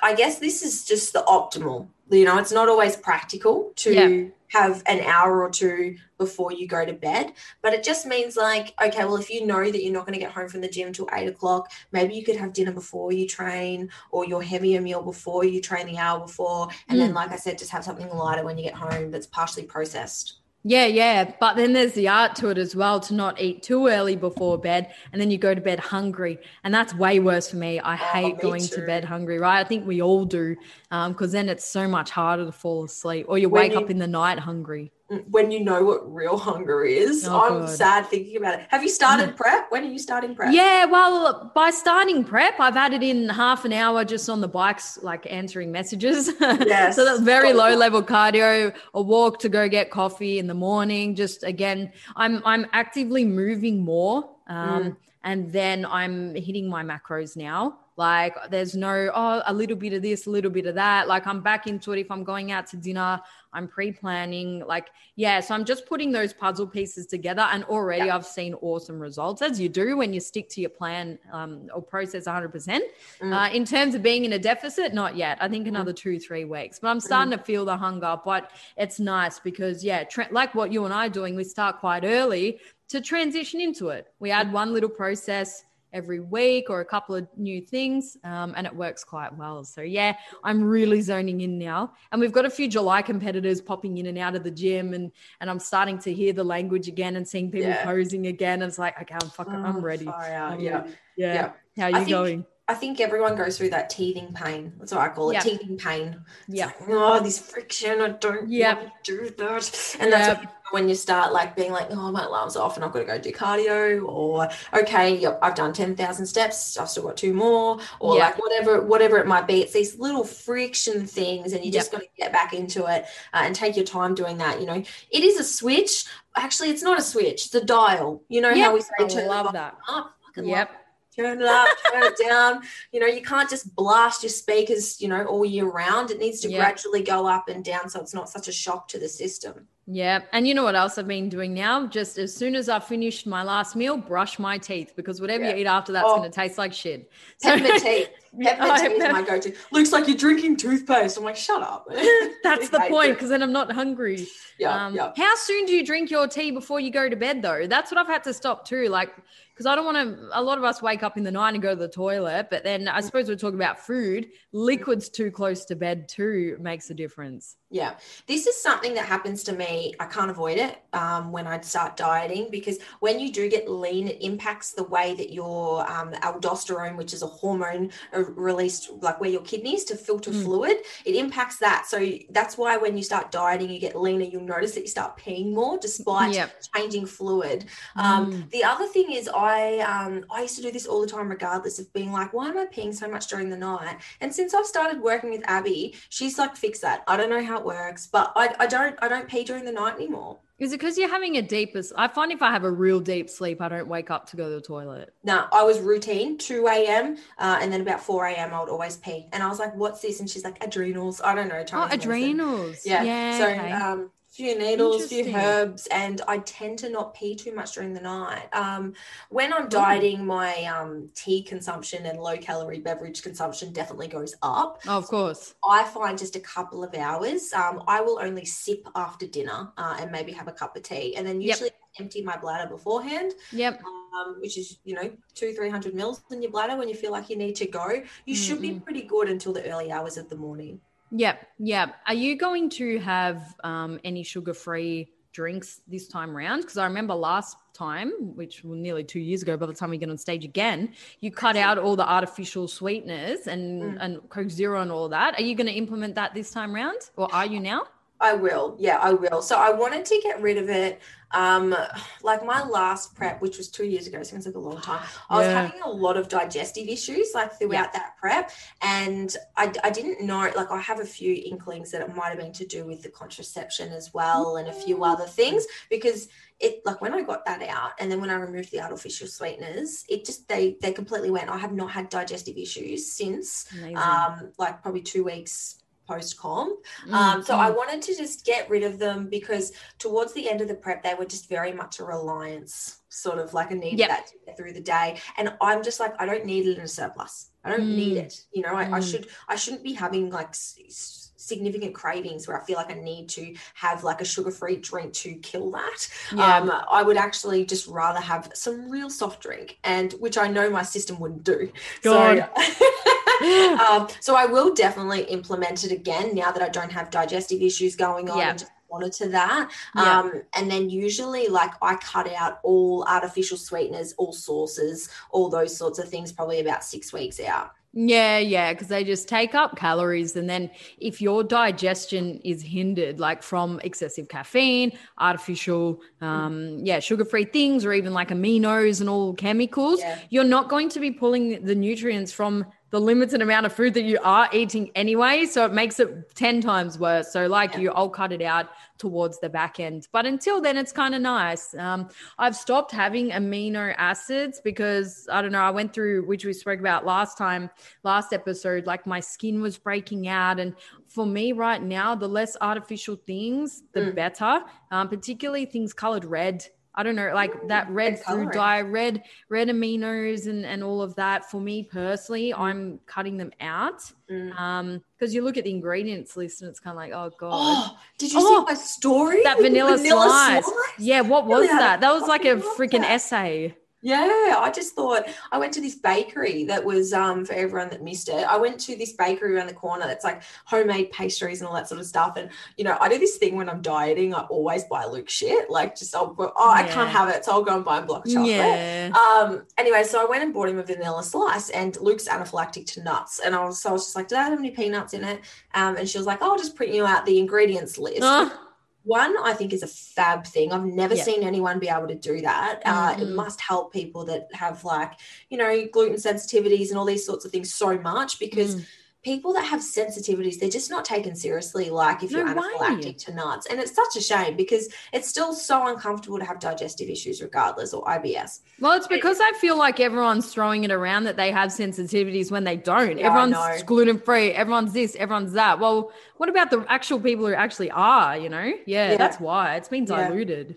C: I guess this is just the optimal. You know, it's not always practical to
B: Yeah.
C: have an hour or two before you go to bed, but it just means like, okay, well, if you know that you're not going to get home from the gym till eight o'clock, maybe you could have dinner before you train or your heavier meal before you train the hour before. And hmm. then, like I said, just have something lighter when you get home that's partially processed.
B: Yeah, yeah. But then there's the art to it as well to not eat too early before bed and then you go to bed hungry. And that's way worse for me. I oh, hate
C: Oh, me
B: going to bed hungry, right? I think we all do um, because then it's so much harder to fall asleep or you
C: When
B: wake
C: you-
B: up in the night hungry.
C: When you know what real hunger is,
B: Oh,
C: I'm
B: God.
C: sad thinking about it. Have you started prep? When are you starting prep?
B: Yeah, well, by starting prep, I've added in half an hour just on the bikes, like answering messages. [LAUGHS]
C: Yes.
B: so that's very low level cardio, a walk to go get coffee in the morning. Just again, I'm I'm actively moving more. Um,
C: Mm.
B: and then I'm hitting my macros now. Like there's no oh a little bit of this, a little bit of that. Like I'm back into it. If I'm going out to dinner, I'm pre-planning. Like yeah, so I'm just putting those puzzle pieces together, and already I've seen awesome results as you do when you stick to your plan um, or process 100. percent
C: Mm.
B: uh, In terms of being in a deficit, not yet. I think another two three weeks, but I'm starting to feel the hunger. But it's nice because yeah, tra- like what you and I are doing, we start quite early to transition into it. We add one little process every week or a couple of new things um, and it works quite well so yeah i'm really zoning in now and we've got a few july competitors popping in and out of the gym and and i'm starting to hear the language again and seeing people
C: Yeah.
B: posing again it's like okay i'm fucking i'm
C: Oh,
B: ready I'm
C: Yeah.
B: ready. yeah.
C: Yeah.
B: how are you
C: think-
B: going
C: I think everyone goes through that teething pain. That's what I call it.
B: Yeah.
C: Teething pain.
B: Yeah.
C: like, oh, this friction. I don't
B: Yep.
C: want to do that. And that's
B: Yep.
C: when you start like being like, oh, my alarm's off and I've got to go do cardio, or okay, yep, I've done ten thousand steps. I've still got two more, or like whatever, whatever it might be. It's these little friction things, and you just got to get back into it uh, and take your time doing that. You know, it is a switch. Actually, it's not a switch. It's a dial. You know
B: Yep.
C: how we say
B: I
C: turn
B: love that.
C: up. Fucking love
B: yep
C: turn it up, turn it down. You know, you can't just blast your speakers, you know, all year round. It needs to
B: Yeah.
C: gradually go up and down so it's not such a shock to the system.
B: Yeah. And you know what else I've been doing now? Just as soon as I've finished my last meal, brush my teeth because whatever
C: Yeah.
B: you eat after that's
C: Oh.
B: going to taste like shit.
C: Peppermint tea. Peppermint tea is my go-to. Looks like you're drinking toothpaste. I'm like, shut up. [LAUGHS]
B: That's the point because then I'm not hungry.
C: Yeah,
B: Um,
C: yeah.
B: How soon do you drink your tea before you go to bed, though? That's what I've had to stop too. Like, because I don't want to. A lot of us wake up in the night and go to the toilet, but then I suppose we're talking about food. Liquids too close to bed too makes a difference.
C: Yeah, this is something that happens to me. I can't avoid it um, when I start dieting because when you do get lean, it impacts the way that your um, aldosterone, which is a hormone uh, released like where your kidneys to filter
B: Mm.
C: fluid, it impacts that. So that's why when you start dieting, you get leaner. You'll notice that you start peeing more despite
B: Yep.
C: changing fluid. Um,
B: Mm.
C: The other thing is, I um, I used to do this all the time, regardless of being like, why am I peeing so much during the night? And since I've started working with Abby, she's like, fix that. I don't know how it works, but I, I don't I don't pee during the night anymore.
B: Is it because you're having a deeper? I find if I have a real deep sleep, I don't wake up to go to the toilet.
C: No, I was routine 2 a.m. Uh, and then about 4 a.m. I would always pee. And I was like, what's this? And she's like, adrenals. I don't know.
B: Oh,
C: Chinese medicine.
B: adrenals.
C: Yeah.
B: Yeah.
C: so
B: okay.
C: um few needles, few herbs, and I tend to not pee too much during the night. Um, when I'm dieting, my um, tea consumption and low calorie beverage consumption definitely goes up.
B: oh, of course.
C: I find just a couple of hours. Um, I will only sip after dinner uh, and maybe have a cup of tea, and then
B: Yep.
C: usually empty my bladder beforehand,
B: Yep.
C: um, which is you know two three hundred mils in your bladder when you feel like you need to go. You should be pretty good until the early hours of the morning.
B: Yep, yep. Are you going to have um, any sugar-free drinks this time around because I remember last time, which was nearly two years ago, by the time we get on stage again, you cut out all the artificial sweeteners and
C: Mm.
B: and Coke Zero and all that. Are you going to implement that this time round, or are you now?
C: I will. Yeah, I will. So I wanted to get rid of it. Um, like my last prep, which was two years ago, seems like a long time. I was having a lot of digestive issues like throughout
B: Yeah.
C: that prep, and I, I didn't know. Like I have a few inklings that it might have been to do with the contraception as well, and a few
B: Mm.
C: other things because it like when I got that out, and then when I removed the artificial sweeteners, it just they they completely went. I have not had digestive issues since.
B: Amazing.
C: Um, like probably two weeks post com.
B: Mm,
C: Um, so I
B: mm.
C: wanted to just get rid of them because towards the end of the prep, they were just very much a reliance, sort of like I needed
B: Yep.
C: that through the day. And I'm just like, I don't need it in a surplus. I don't need
B: Mm.
C: it. You know, I, I
B: Mm.
C: should, I shouldn't be having like s- significant cravings where I feel like I need to have like a sugar-free drink to kill that.
B: yeah.
C: Um, I would actually just rather have some real soft drink, and which I know my system wouldn't do.
B: God.
C: So, [LAUGHS] [LAUGHS] um, so I will definitely implement it again now that I don't have digestive issues going on. Just monitor that.
B: Yeah.
C: Um, and then usually, like I cut out all artificial sweeteners, all sauces, all those sorts of things, probably about six weeks out.
B: Yeah, yeah, because they just take up calories. And then if your digestion is hindered, like from excessive caffeine, artificial, um, yeah, sugar free things, or even like aminos and all chemicals,
C: Yeah.
B: you're not going to be pulling the nutrients from the limited amount of food that you are eating anyway. So it makes it 10 times worse. So, like
C: Yeah.
B: you, I'll cut it out towards the back end. But until then, it's kind of nice. Um, I've stopped having amino acids because I don't know, I went through, which we spoke about last time, last episode, like my skin was breaking out. And for me right now, the less artificial things, the
C: Mm.
B: better, um, particularly things colored red. I don't know, like that red food dye, red, red aminos and, and all of that. For me personally, I'm cutting them out.
C: Mm.
B: Um, because you look at the ingredients list and it's kind of like, oh god.
C: Oh, did you
B: Oh,
C: see my story?
B: that
C: with
B: vanilla, slice.
C: slice?
B: Yeah, what was
C: a
B: that? That was like a freaking
C: that.
B: essay.
C: Yeah, I just thought I went to this bakery that was um for everyone that missed it. I went to this bakery around the corner that's like homemade pastries and all that sort of stuff. And you know, I do this thing when I'm dieting, I always buy Luke shit. Like just I'll oh, I can't have it, so I'll go and buy a block of chocolate.
B: Yeah.
C: Um, anyway, so I went and bought him a vanilla slice, and Luke's anaphylactic to nuts. And I was so I was just like, Did I have any peanuts in it? Um, and she was like, oh, I'll just print you out the ingredients list. [LAUGHS] One, I think is a fab thing. I've never seen anyone be able to do that. Uh, it
B: Mhm.
C: must help people that have like, you know, gluten sensitivities and all these sorts of things so much because
B: Mm.
C: People that have sensitivities, they're just not taken seriously. Like if you're
B: No way.
C: anaphylactic to nuts, and it's such a shame because it's still so uncomfortable to have digestive issues regardless or IBS.
B: Well, it's because I feel like everyone's throwing it around that they have sensitivities when they don't.
C: Yeah,
B: everyone's gluten free, everyone's this, everyone's that. Well, what about the actual people who actually are, you know? Yeah,
C: Yeah.
B: that's why it's been diluted.
C: Yeah,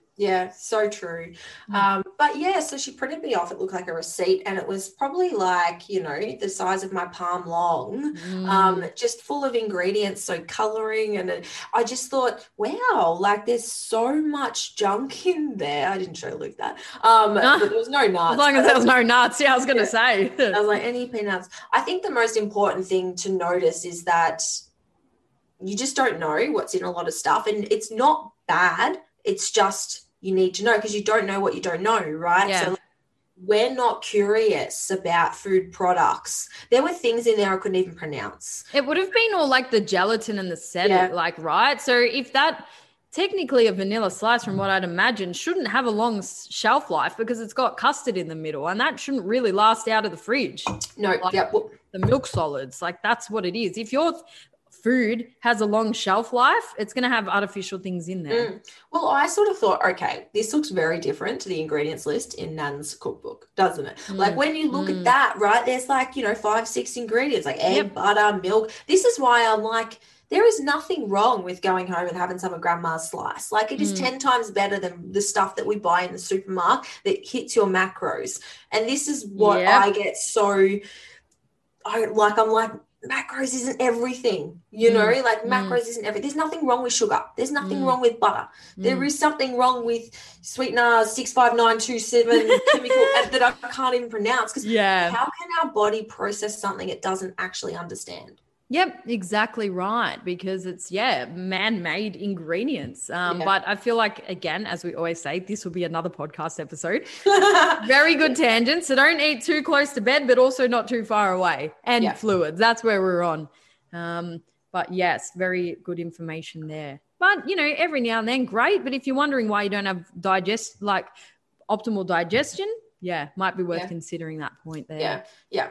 C: so true.
B: Mm.
C: Um, but yeah, so she printed me off. It looked like a receipt, and it was probably like you know the size of my palm long. um,
B: Mm.
C: just full of ingredients, so coloring, and it, I just thought, wow, like there's so much junk [LAUGHS] in there. I didn't show Luke that, um, but there was no nuts.
B: as long as there was no nuts, yeah, I was gonna
C: Yeah.
B: say. [LAUGHS]
C: I was like, any peanuts. I think the most important thing to notice is that you just don't know what's in a lot of stuff, and it's not bad. It's just you need to know because you don't know what you don't know, right?
B: Yeah.
C: So we're not curious about food products. There were things in there I couldn't even pronounce.
B: It would have been all like the gelatin and the set,
C: Yeah.
B: like right. So if that technically a vanilla slice, from what I'd imagine, shouldn't have a long shelf life because it's got custard in the middle, and that shouldn't really last out of the fridge.
C: No,
B: Like-
C: yeah,
B: The milk solids, like that's what it is. If your food has a long shelf life, it's going to have artificial things in there.
C: Mm. Well, I sort of thought, okay, this looks very different to the ingredients list in Nan's cookbook, doesn't it? Like
B: Mm,
C: when you look
B: mm.
C: at that, right, there's like, you know, five, six ingredients like egg,
B: Yep.
C: butter, milk. This is why I'm like, there is nothing wrong with going home and having some of grandma's slice. Like it is
B: Mm.
C: 10 times better than the stuff that we buy in the supermarket that hits your macros. And this is what. I get so I like I'm like macros isn't everything, you
B: Mm,
C: know, like
B: mm.
C: macros isn't everything. There's nothing wrong with sugar. There's nothing
B: Mm.
C: wrong with butter. There
B: Mm.
C: is something wrong with sweetener six five nine two seven [LAUGHS] chemical that I can't even pronounce because
B: Yeah.
C: how can our body process something it doesn't actually understand?
B: Yep, exactly right. Because it's yeah, man-made ingredients. Um,
C: Yeah.
B: But I feel like again, as we always say, this will be another podcast episode. [LAUGHS] Very good tangent. So don't eat too close to bed, but also not too far away. And
C: Yeah.
B: fluids. That's where we're on. Um, but yes, very good information there. But you know, every now and then, great. But if you're wondering why you don't have digest like optimal digestion, yeah, might be worth
C: Yeah.
B: considering that point there.
C: yeah, yeah.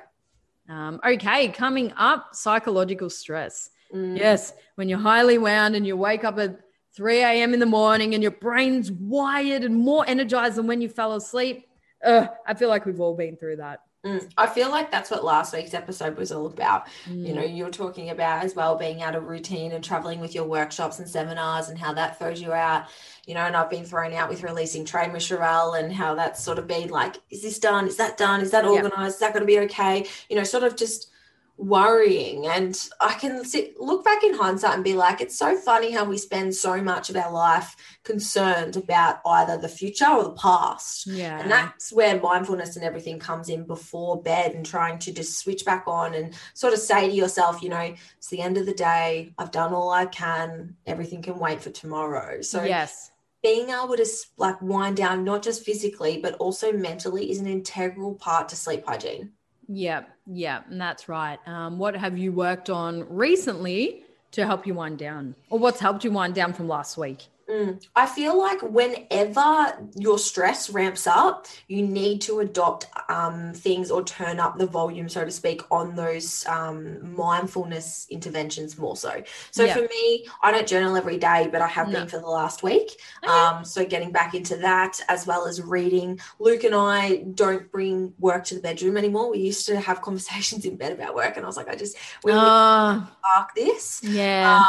B: Um, okay, coming up, psychological stress.
C: Mm.
B: Yes, when you're highly wound and you wake up at 3 a.m. in the morning and your brain's wired and more energized than when you fell asleep. Ugh, I feel like we've all been through that.
C: Mm. I feel like that's what last week's episode was all about. You
B: Mm.
C: know, you were talking about as well being out of routine and traveling with your workshops and seminars and how that throws you out. You know, and I've been thrown out with releasing Trade with Sharelle and how that's sort of been like, is this done? Is that done? Is that organized? Is that going to be okay? You know, sort of just worrying. And I can sit, look back in hindsight and be like, it's so funny how we spend so much of our life concerned about either the future or the past.
B: yeah.
C: And that's where mindfulness and everything comes in before bed and trying to just switch back on and sort of say to yourself, you know, it's the end of the day. I've done all I can. Everything can wait for tomorrow. So
B: yes.
C: being able to like wind down, not just physically, but also mentally is an integral part to sleep hygiene.
B: Yeah. Yeah. And that's right. Um, what have you worked on recently to help you wind down? Or what's helped you wind down from last week?
C: Mm. I feel like whenever your stress ramps up, you need to adopt um, things or turn up the volume, so to speak, on those um, mindfulness interventions more so. So
B: Yeah.
C: for me, I don't journal every day, but I have
B: No.
C: been for the last week.
B: Okay.
C: Um, so getting back into that as well as reading. Luke and I don't bring work to the bedroom anymore. We used to have [LAUGHS] conversations in bed about work, and I was like, I just we need to
B: Uh,
C: park this.
B: yeah.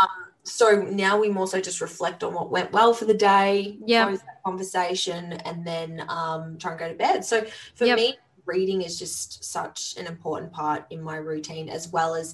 C: So now we more so just reflect on what went well for the day,
B: Yeah.
C: conversation, and then um, try and go to bed. So for
B: Yep.
C: me, reading is just such an important part in my routine, as well as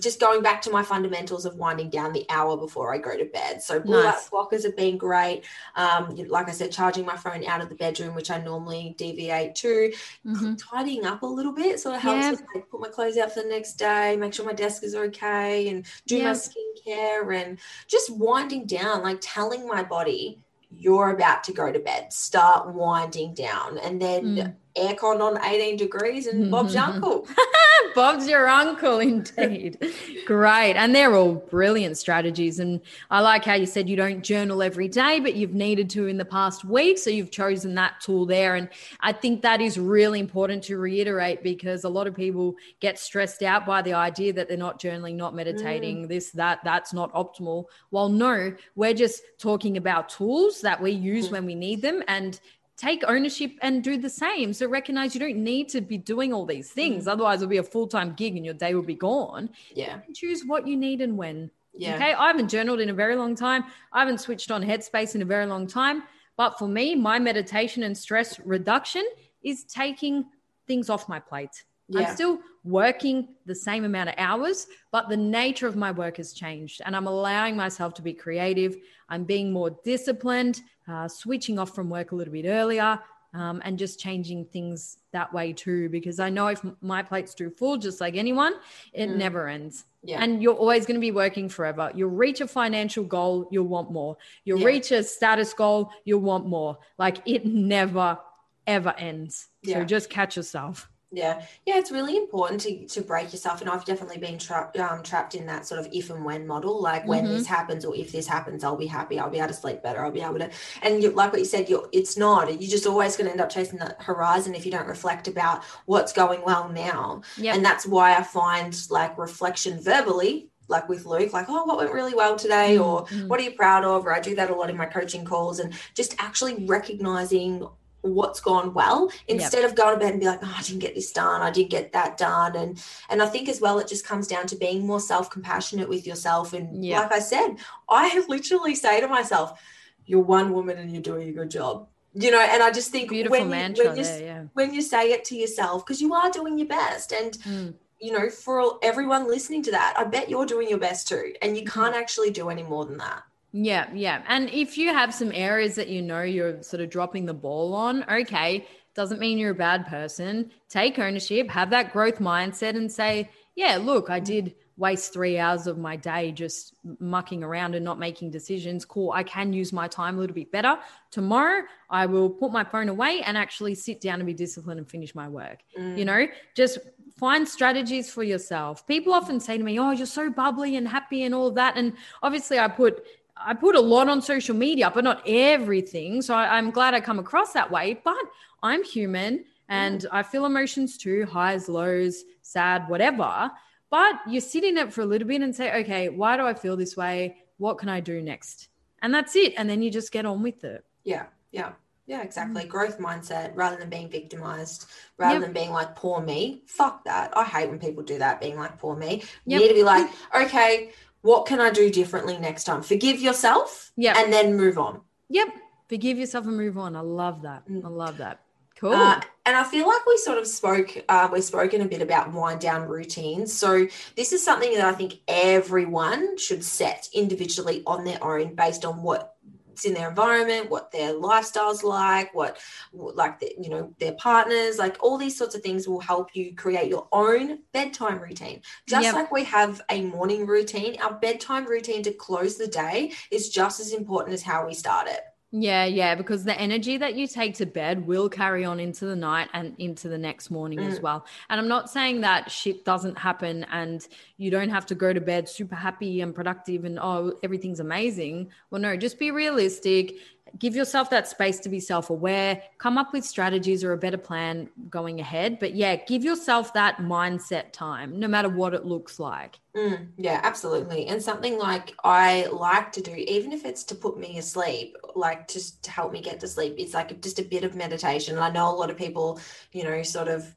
C: just going back to my fundamentals of winding down the hour before I go to bed. So blue light blockers have been great. Um, like I said, charging my phone out of the bedroom, which I normally deviate to
B: Mhm.
C: tidying up a little bit sort of helps
B: Yeah.
C: with like put my clothes out for the next day, make sure my desk is okay, and do
B: Yeah.
C: my skincare and just winding down, like telling my body you're about to go to bed. Start winding down, and then
B: Mm.
C: Aircon on 18 degrees, and Bob's your uncle. [LAUGHS]
B: Bob's your uncle, indeed. Great. And they're all brilliant strategies. And I like how you said you don't journal every day, but you've needed to in the past week. So you've chosen that tool there. And I think that is really important to reiterate because a lot of people get stressed out by the idea that they're not journaling, not meditating, this, that, that's not optimal. Well, no, we're just talking about tools that we use
C: Mm.
B: when we need them. And take ownership and do the same. So recognize you don't need to be doing all these things. Mm. Otherwise, it'll be a full time gig and your day will be gone.
C: Yeah,
B: choose what you need and when.
C: yeah,
B: Okay. I haven't journaled in a very long time. I haven't switched on Headspace in a very long time. But for me, my meditation and stress reduction is taking things off my plate.
C: yeah.
B: I'm still working the same amount of hours, but the nature of my work has changed. And I'm allowing myself to be creative. I'm being more disciplined, uh, switching off from work a little bit earlier, um, and just changing things that way too. Because I know if my plate's too full, just like anyone, it
C: Mm.
B: never ends.
C: yeah.
B: And you're always going to be working forever. You'll reach a financial goal, you'll want more. You'll
C: Yeah.
B: reach a status goal, you'll want more. Like it never, ever ends. So just catch yourself.
C: Yeah, yeah, it's really important to to break yourself, and I've definitely been trapped um, trapped in that sort of if and when model. Like when
B: Mhm.
C: this happens, or if this happens, I'll be happy. I'll be able to sleep better. I'll be able to, and you, like what you said, you it's not. You're just always going to end up chasing the horizon if you don't reflect about what's going well now.
B: Yeah.
C: And that's why I find like reflection verbally, like with Luke, like oh, what went really well today, or
B: Mhm.
C: what are you proud of? Or I do that a lot in my coaching calls, and just actually recognizing what's gone well instead of going to bed and be like oh i didn't get this done i didn't get that done and and i think as well it just comes down to being more self-compassionate with yourself and
B: Yeah.
C: like i said i literally say to myself you're one woman and you're doing a good job you know and i just think
B: Beautiful
C: when,
B: mantra
C: you, when, you,
B: there. Yeah.
C: when you say it to yourself because you are doing your best and
B: Mm.
C: you know for all- everyone listening to that i bet you're doing your best too and
B: Mm-hmm.
C: you can't actually do any more than that
B: Yeah, yeah. And if you have some areas that you know you're sort of dropping the ball on, okay, doesn't mean you're a bad person. Take ownership, have that growth mindset, and say, yeah, look, I did waste three hours of my day just mucking around and not making decisions. Cool. I can use my time a little bit better. Tomorrow, I will put my phone away and actually sit down and be disciplined and finish my work. Mm. You know, just find strategies for yourself. People often say to me, Oh, you're so bubbly and happy and all of that. And obviously, I put I put a lot on social media, but not everything. So I, am glad I come across that way. But I'm human and I feel emotions too highs, lows, sad, whatever. But you sit in it for a little bit and say, okay, why do I feel this way? What can I do next? And that's it. And then you just get on with it.
C: Yeah. Yeah. Yeah, exactly. Mm. Growth mindset rather than being victimized, rather yep. than being like, poor me. Fuck that. I hate when people do that, being like, poor me. You yep. need to be like, [LAUGHS] okay, what can I do differently next time? Forgive yourself
B: yeah,
C: and then move on.
B: Yep. Forgive yourself and move on. I love that. Mm. I love that. Cool.
C: Uh, and I feel like we sort of spoke, uh, we've spoken a bit about wind down routines. So, this is something that I think everyone should set individually on their own based on what in their environment, what their lifestyle's like, what like the, you know their partners, like all these sorts of things will help you create your own bedtime routine. Just yep. like we have a morning routine, our bedtime routine to close the day is just as important as how we start it.
B: Yeah, yeah, because the energy that you take to bed will carry on into the night and into the next morning mm. as well. And I'm not saying that shit doesn't happen and you don't have to go to bed super happy and productive and oh, everything's amazing. Well, no, just be realistic give yourself that space to be self aware, come up with strategies or a better plan going ahead. But yeah, give yourself that mindset time, no matter what it looks like.
C: Mm, yeah, absolutely. And something like I like to do, even if it's to put me asleep, like just to help me get to sleep, it's like just a bit of meditation. And I know a lot of people, you know, sort of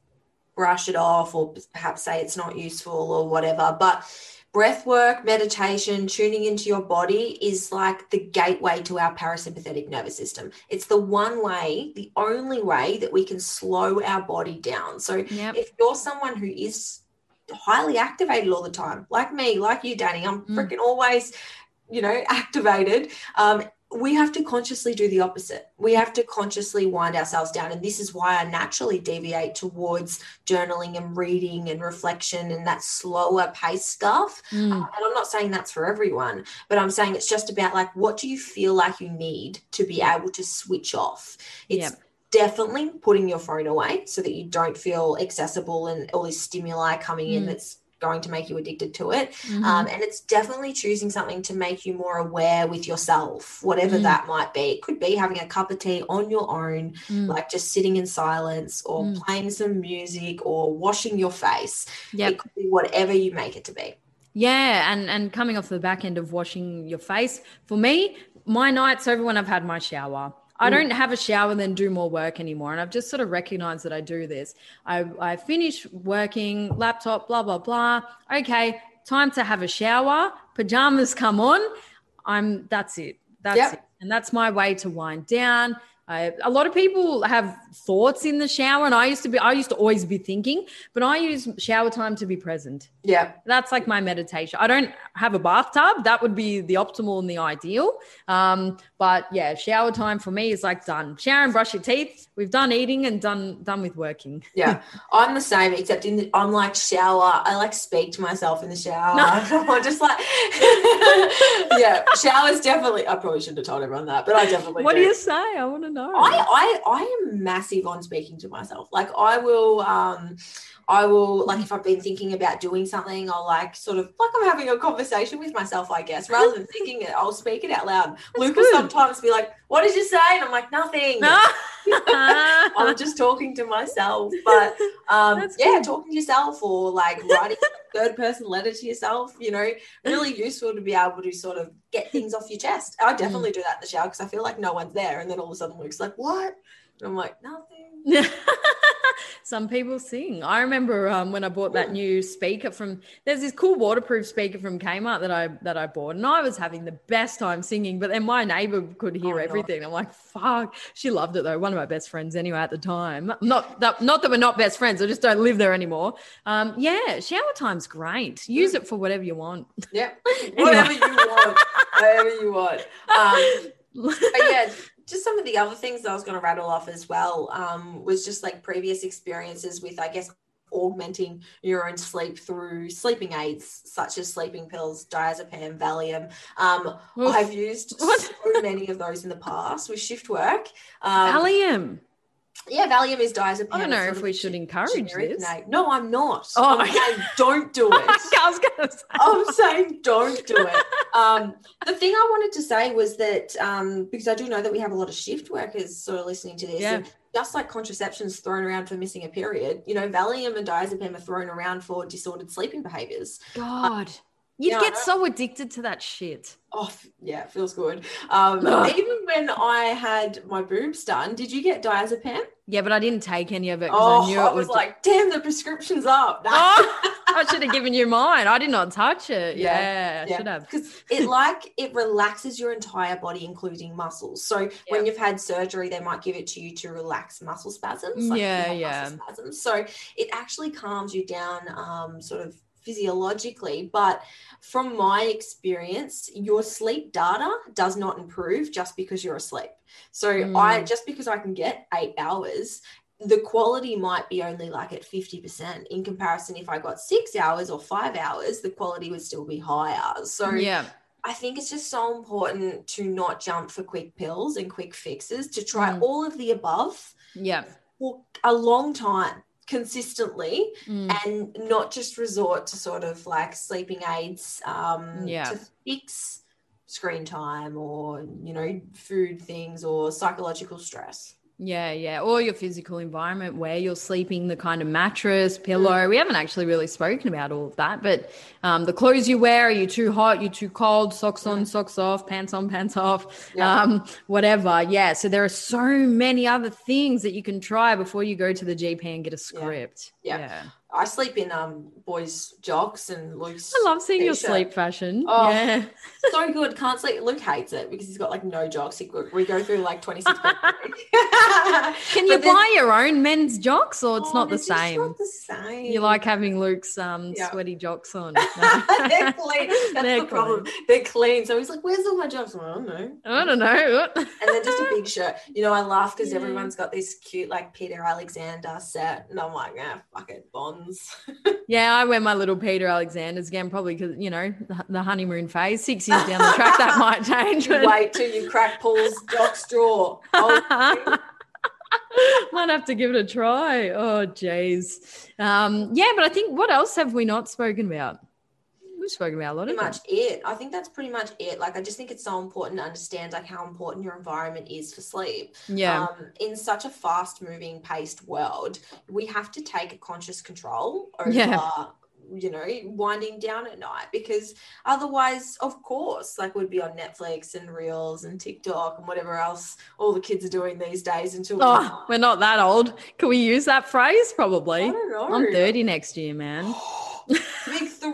C: brush it off or perhaps say it's not useful or whatever. But breath work, meditation, tuning into your body is like the gateway to our parasympathetic nervous system. It's the one way, the only way that we can slow our body down. So yep. if you're someone who is highly activated all the time, like me, like you, Dani, I'm mm. freaking always you know activated um, we have to consciously do the opposite. We have to consciously wind ourselves down. And this is why I naturally deviate towards journaling and reading and reflection and that slower pace stuff. Mm. And I'm not saying that's for everyone, but I'm saying it's just about like, what do you feel like you need to be able to switch off? It's yep. definitely putting your phone away so that you don't feel accessible and all this stimuli coming mm. in that's going to make you addicted to it. Mm-hmm. Um, and it's definitely choosing something to make you more aware with yourself, whatever mm. that might be. It could be having a cup of tea on your own, mm. like just sitting in silence or mm. playing some music or washing your face. Yep. It could be whatever you make it to be.
B: Yeah, and and coming off the back end of washing your face, for me, my nights over when I've had my shower. I don't have a shower and then do more work anymore. And I've just sort of recognized that I do this. I, I finish working, laptop, blah, blah, blah. Okay, time to have a shower. Pajamas come on. I'm that's it. That's yep. it. And that's my way to wind down. I, a lot of people have thoughts in the shower, and I used to be, I used to always be thinking, but I use shower time to be present.
C: Yeah.
B: That's like my meditation. I don't have a bathtub. That would be the optimal and the ideal. Um, but yeah, shower time for me is like done. Shower and brush your teeth. We've done eating and done done with working. [LAUGHS]
C: Yeah. I'm the same, except in the, I'm like shower. I like speak to myself in the shower. No. [LAUGHS] I'm just like, [LAUGHS] yeah, showers definitely, I probably shouldn't have told everyone that, but I definitely
B: What
C: do,
B: do you say? I want to know.
C: I, I, I am massive on speaking to myself. Like I will, um, I will like if I've been thinking about doing something, I'll like sort of like I'm having a conversation with myself, I guess, rather than thinking it, I'll speak it out loud. That's Luke will sometimes be like, "What did you say?" And I'm like, "Nothing." [LAUGHS] I'm just talking to myself. But [LAUGHS] um, yeah, good. talking to yourself or like [LAUGHS] writing third person letter to yourself, you know, really useful to be able to sort of get things off your chest. I definitely mm. do that in the shower because I feel like no one's there, and then all of a sudden Luke's like, "What?" And I'm like, "Nothing." [LAUGHS]
B: Some people sing. I remember um, when I bought that new speaker from. There's this cool waterproof speaker from Kmart that I that I bought, and I was having the best time singing. But then my neighbor could hear oh, everything. I'm like, fuck. She loved it though. One of my best friends anyway at the time. Not that not that we're not best friends. I just don't live there anymore. Um, yeah, shower time's great. Use it for whatever you want.
C: Yeah, [LAUGHS] whatever you want. whatever you want. Um, [LAUGHS] but yeah just some of the other things that I was going to rattle off as well um, was just like previous experiences with, I guess, augmenting your own sleep through sleeping aids such as sleeping pills, diazepam, Valium. Um, I've used so many of those in the past with shift work. Um,
B: Valium.
C: Yeah, Valium is diazepam.
B: I don't know if we should encourage this.
C: name. No, I'm not.
B: Oh,
C: I'm
B: okay.
C: saying don't do [LAUGHS] it.
B: I was gonna say.
C: I'm saying don't do it. Um, the thing I wanted to say was that um, because I do know that we have a lot of shift workers sort of listening to this.
B: Yeah.
C: Just like contraception's thrown around for missing a period, you know, Valium and diazepam are thrown around for disordered sleeping behaviors.
B: God, you'd
C: Yeah,
B: get so addicted to that shit.
C: Oh, yeah, it feels good. Um, even when I had my boobs done, did you get diazepam?
B: Yeah, but I didn't take any of it because
C: Oh,
B: I knew
C: I
B: it
C: was
B: was.
C: like, damn, the prescription's up. [LAUGHS]
B: Oh, I should have given you mine. I did not touch it.
C: Yeah,
B: Yeah, I should have.
C: because [LAUGHS] it like it relaxes your entire body including muscles so when you've had surgery they might give it to you to relax muscle spasms like
B: Yeah, yeah.
C: muscle spasms so it actually calms you down um, sort of physiologically but from my experience your sleep data does not improve just because you're asleep so i
B: Mm.
C: just because i can get eight hours the quality might be only like at 50% in comparison if i got six hours or five hours the quality would still be higher so
B: Yeah,
C: I think it's just so important to not jump for quick pills and quick fixes, to try
B: Mm.
C: all of the above
B: yeah.
C: for a long time consistently
B: Mm.
C: and not just resort to sort of like sleeping aids um,
B: Yeah.
C: to fix screen time or, you know, food things or psychological stress.
B: Yeah, yeah. Or your physical environment where you're sleeping, the kind of mattress, pillow. We haven't actually really spoken about all of that, but um, the clothes you wear, are you too hot, you too cold, socks on, socks off, pants on, pants off,
C: Yeah.
B: um, whatever. Yeah. So there are so many other things that you can try before you go to the GP and get a script.
C: Yeah. I sleep in um boys' jocks and Luke's.
B: I love seeing your
C: T-shirt.
B: sleep fashion.
C: Oh.
B: Yeah. [LAUGHS]
C: so good. Can't sleep. Luke hates it because he's got like no jocks. He, we go through like 26 [LAUGHS]
B: Can [LAUGHS] you buy your own men's jocks or it's
C: Oh,
B: not the same?
C: Not the same.
B: You like having Luke's um,
C: Yeah.
B: sweaty jocks on.
C: They're clean. That's
B: They're
C: the problem. They're clean. So he's like, "Where's all my jocks?" Like, I don't know.
B: I don't know.
C: And then just a big shirt. You know, I laugh because
B: Yeah.
C: everyone's got this cute like Peter Alexander set, and I'm like, "Ah, fuck it, bonds." [LAUGHS]
B: Yeah, I wear my little Peter Alexander's again, probably because you know the, honeymoon phase. Six years down the track, that might [LAUGHS] change.
C: Wait till you crack Paul's straw. Oh, [LAUGHS]
B: might have to give it a try. Oh, jeez. Um, yeah, but I think what else have we not spoken about? We've spoken about a lot
C: pretty
B: of
C: much it. I think that's pretty much it. Like, I just think it's so important to understand like how important your environment is for sleep.
B: Yeah,
C: Um, in such a fast moving, paced world, we have to take a conscious control over,
B: Yeah.
C: you know, winding down at night because otherwise, of course, like we'd be on Netflix and Reels and TikTok and whatever else all the kids are doing these days until
B: Oh, we're not that old. Can we use that phrase?
C: I
B: Probably.
C: don't know.
B: I'm 30 next year, man. [GASPS] [GASPS]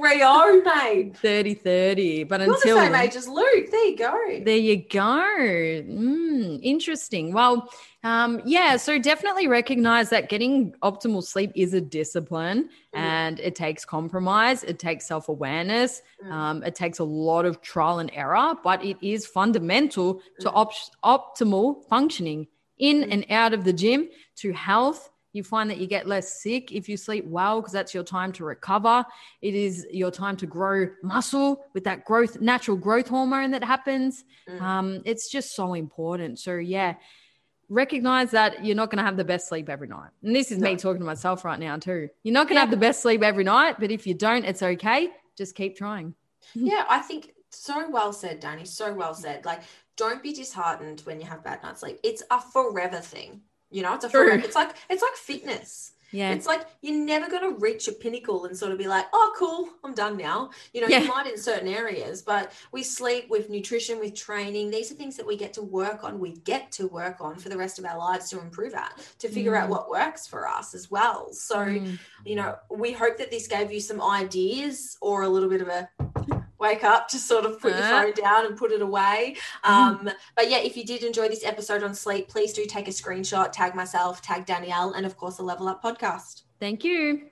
C: Big 3 0, mate.
B: 30 30. But
C: You're the
B: until
C: same
B: then-
C: age as Luke. There you go.
B: There you go. Mm, interesting. Well, um, yeah, so definitely recognize that getting optimal sleep is a discipline
C: Mhm.
B: and it takes compromise, it takes self awareness,
C: Mm.
B: um, it takes a lot of trial and error, but it is fundamental to
C: Mm.
B: op- optimal functioning in
C: Mm.
B: and out of the gym, to health. You find that you get less sick if you sleep well because that's your time to recover. It is your time to grow muscle with that growth, natural growth hormone that happens.
C: Mm.
B: Um, it's just so important. So yeah, recognize that you're not going to have the best sleep every night. And this is me talking to myself right now too. You're not going to
C: Yeah.
B: have the best sleep every night, but if you don't, it's okay. Just keep trying. [LAUGHS]
C: Yeah, I think so well said, Dani. So well said. Like, don't be disheartened when you have bad night's sleep. It's a forever thing. You know, it's a
B: True.
C: It's like it's like fitness.
B: Yeah.
C: It's like you're never going to reach a pinnacle and sort of be like, oh, cool, I'm done now. You know,
B: Yeah.
C: you might in certain areas, but we sleep with nutrition, with training. These are things that we get to work on. We get to work on for the rest of our lives to improve at, to figure out
B: Mm.
C: what works for us as well. So,
B: Mm.
C: you know, we hope that this gave you some ideas or a little bit of a wake up to sort of put your
B: Uh.
C: phone down and put it away. Um, but yeah, if you did enjoy this episode on sleep, please do take a screenshot, tag myself, tag Danielle, and of course, the Level Up podcast.
B: Thank you.